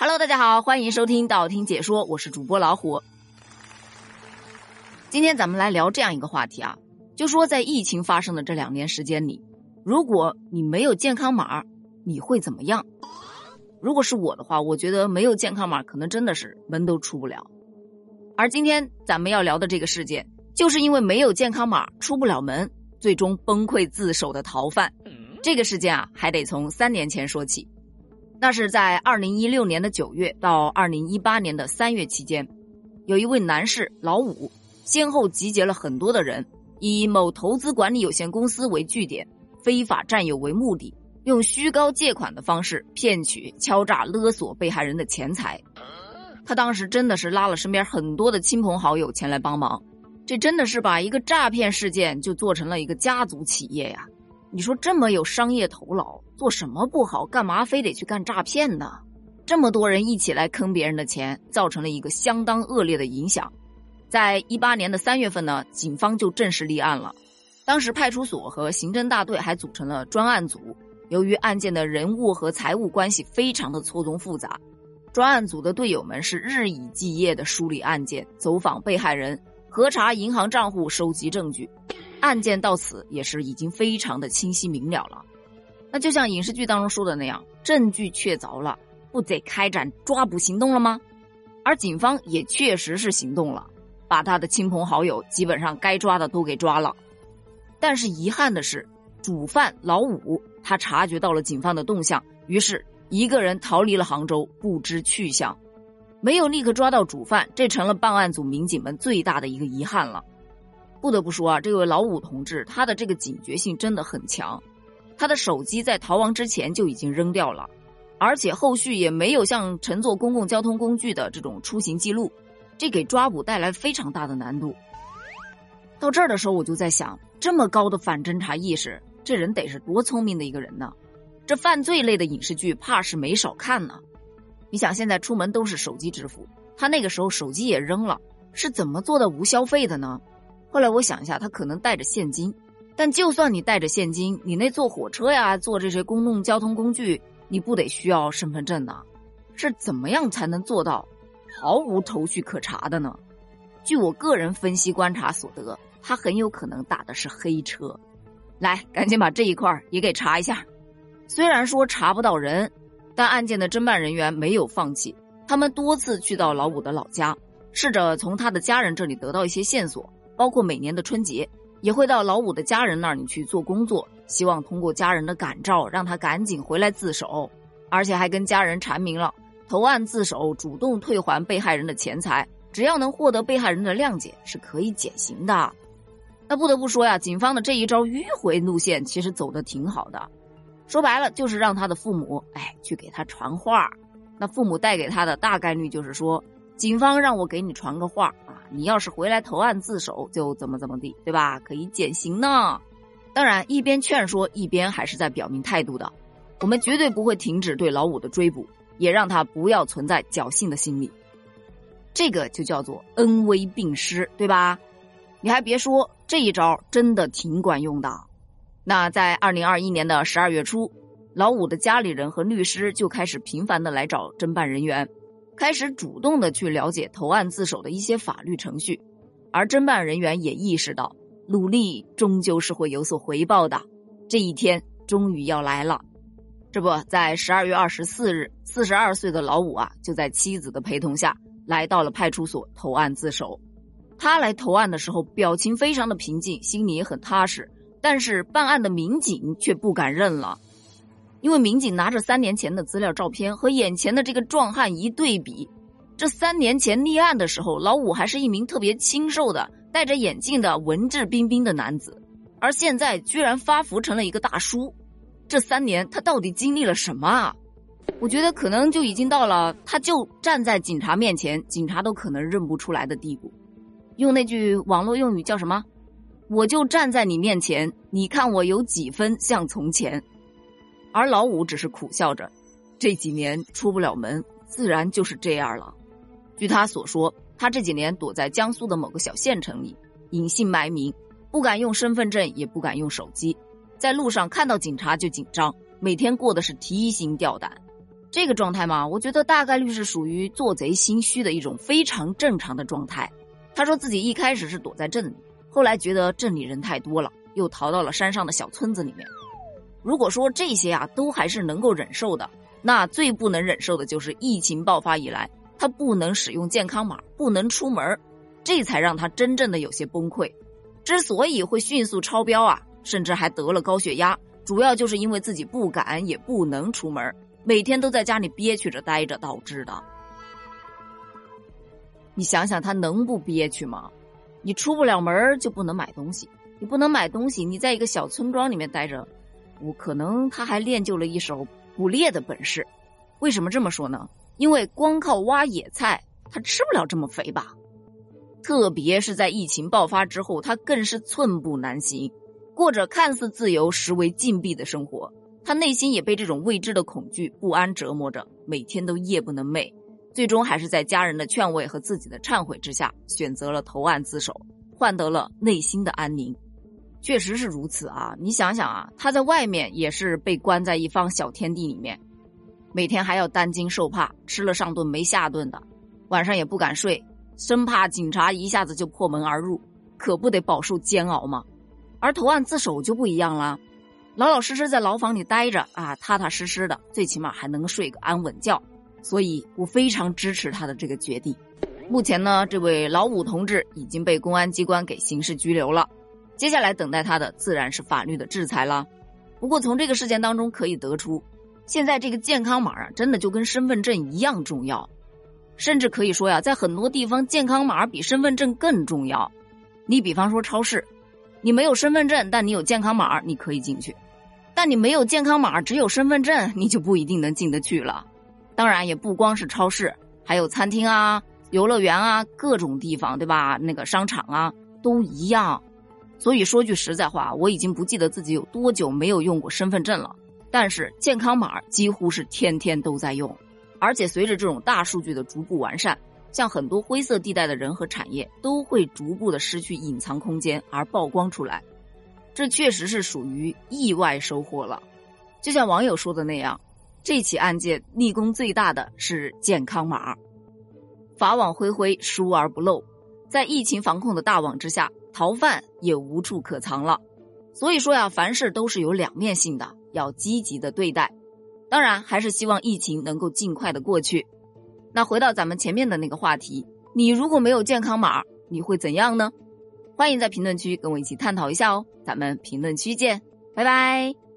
Hello，大家好，欢迎收听道听解说，我是主播老虎。今天咱们来聊这样一个话题啊，就说在疫情发生的这两年时间里，如果你没有健康码，你会怎么样？如果是我的话，我觉得没有健康码，可能真的是门都出不了。而今天咱们要聊的这个事件，就是因为没有健康码出不了门，最终崩溃自首的逃犯。这个事件啊，还得从三年前说起。那是在二零一六年的九月到二零一八年的三月期间，有一位男士老五，先后集结了很多的人，以某投资管理有限公司为据点，非法占有为目的，用虚高借款的方式骗取、敲诈、勒索被害人的钱财。他当时真的是拉了身边很多的亲朋好友前来帮忙，这真的是把一个诈骗事件就做成了一个家族企业呀！你说这么有商业头脑，做什么不好，干嘛非得去干诈骗呢？这么多人一起来坑别人的钱，造成了一个相当恶劣的影响。在一八年的三月份呢，警方就正式立案了。当时派出所和刑侦大队还组成了专案组。由于案件的人物和财务关系非常的错综复杂，专案组的队友们是日以继夜的梳理案件，走访被害人，核查银行账户，收集证据。案件到此也是已经非常的清晰明了了，那就像影视剧当中说的那样，证据确凿了，不得开展抓捕行动了吗？而警方也确实是行动了，把他的亲朋好友基本上该抓的都给抓了。但是遗憾的是，主犯老五他察觉到了警方的动向，于是一个人逃离了杭州，不知去向，没有立刻抓到主犯，这成了办案组民警们最大的一个遗憾了。不得不说啊，这位老五同志，他的这个警觉性真的很强。他的手机在逃亡之前就已经扔掉了，而且后续也没有像乘坐公共交通工具的这种出行记录，这给抓捕带来非常大的难度。到这儿的时候，我就在想，这么高的反侦查意识，这人得是多聪明的一个人呢？这犯罪类的影视剧怕是没少看呢。你想，现在出门都是手机支付，他那个时候手机也扔了，是怎么做的无消费的呢？后来我想一下，他可能带着现金，但就算你带着现金，你那坐火车呀，坐这些公共交通工具，你不得需要身份证呢？是怎么样才能做到毫无头绪可查的呢？据我个人分析观察所得，他很有可能打的是黑车。来，赶紧把这一块也给查一下。虽然说查不到人，但案件的侦办人员没有放弃，他们多次去到老五的老家，试着从他的家人这里得到一些线索。包括每年的春节，也会到老五的家人那里去做工作，希望通过家人的感召，让他赶紧回来自首，而且还跟家人阐明了投案自首、主动退还被害人的钱财，只要能获得被害人的谅解，是可以减刑的。那不得不说呀，警方的这一招迂回路线其实走的挺好的，说白了就是让他的父母哎去给他传话，那父母带给他的大概率就是说，警方让我给你传个话。你要是回来投案自首，就怎么怎么地，对吧？可以减刑呢。当然，一边劝说，一边还是在表明态度的。我们绝对不会停止对老五的追捕，也让他不要存在侥幸的心理。这个就叫做恩威并施，对吧？你还别说，这一招真的挺管用的。那在二零二一年的十二月初，老五的家里人和律师就开始频繁的来找侦办人员。开始主动的去了解投案自首的一些法律程序，而侦办人员也意识到，努力终究是会有所回报的。这一天终于要来了。这不在十二月二十四日，四十二岁的老五啊，就在妻子的陪同下来到了派出所投案自首。他来投案的时候，表情非常的平静，心里也很踏实。但是办案的民警却不敢认了。因为民警拿着三年前的资料照片和眼前的这个壮汉一对比，这三年前立案的时候，老五还是一名特别清瘦的、戴着眼镜的文质彬彬的男子，而现在居然发福成了一个大叔。这三年他到底经历了什么啊？我觉得可能就已经到了他就站在警察面前，警察都可能认不出来的地步。用那句网络用语叫什么？我就站在你面前，你看我有几分像从前。而老五只是苦笑着，这几年出不了门，自然就是这样了。据他所说，他这几年躲在江苏的某个小县城里，隐姓埋名，不敢用身份证，也不敢用手机，在路上看到警察就紧张，每天过的是提心吊胆。这个状态嘛，我觉得大概率是属于做贼心虚的一种非常正常的状态。他说自己一开始是躲在镇里，后来觉得镇里人太多了，又逃到了山上的小村子里面。如果说这些啊都还是能够忍受的，那最不能忍受的就是疫情爆发以来，他不能使用健康码，不能出门，这才让他真正的有些崩溃。之所以会迅速超标啊，甚至还得了高血压，主要就是因为自己不敢也不能出门。每天都在家里憋屈着待着导致的。你想想，他能不憋屈吗？你出不了门就不能买东西，你不能买东西，你在一个小村庄里面待着，我可能他还练就了一手捕猎的本事。为什么这么说呢？因为光靠挖野菜，他吃不了这么肥吧？特别是在疫情爆发之后，他更是寸步难行，过着看似自由实为禁闭的生活。他内心也被这种未知的恐惧、不安折磨着，每天都夜不能寐。最终还是在家人的劝慰和自己的忏悔之下，选择了投案自首，换得了内心的安宁。确实是如此啊！你想想啊，他在外面也是被关在一方小天地里面，每天还要担惊受怕，吃了上顿没下顿的，晚上也不敢睡，生怕警察一下子就破门而入，可不得饱受煎熬吗？而投案自首就不一样了。老老实实在牢房里待着啊，踏踏实实的，最起码还能睡个安稳觉，所以我非常支持他的这个决定。目前呢，这位老五同志已经被公安机关给刑事拘留了，接下来等待他的自然是法律的制裁了。不过从这个事件当中可以得出，现在这个健康码啊，真的就跟身份证一样重要，甚至可以说呀，在很多地方健康码比身份证更重要。你比方说超市，你没有身份证，但你有健康码，你可以进去。但你没有健康码，只有身份证，你就不一定能进得去了。当然，也不光是超市，还有餐厅啊、游乐园啊，各种地方，对吧？那个商场啊，都一样。所以说句实在话，我已经不记得自己有多久没有用过身份证了。但是健康码几乎是天天都在用，而且随着这种大数据的逐步完善，像很多灰色地带的人和产业都会逐步的失去隐藏空间而曝光出来。这确实是属于意外收获了，就像网友说的那样，这起案件立功最大的是健康码。法网恢恢，疏而不漏，在疫情防控的大网之下，逃犯也无处可藏了。所以说呀，凡事都是有两面性的，要积极的对待。当然，还是希望疫情能够尽快的过去。那回到咱们前面的那个话题，你如果没有健康码，你会怎样呢？欢迎在评论区跟我一起探讨一下哦，咱们评论区见，拜拜。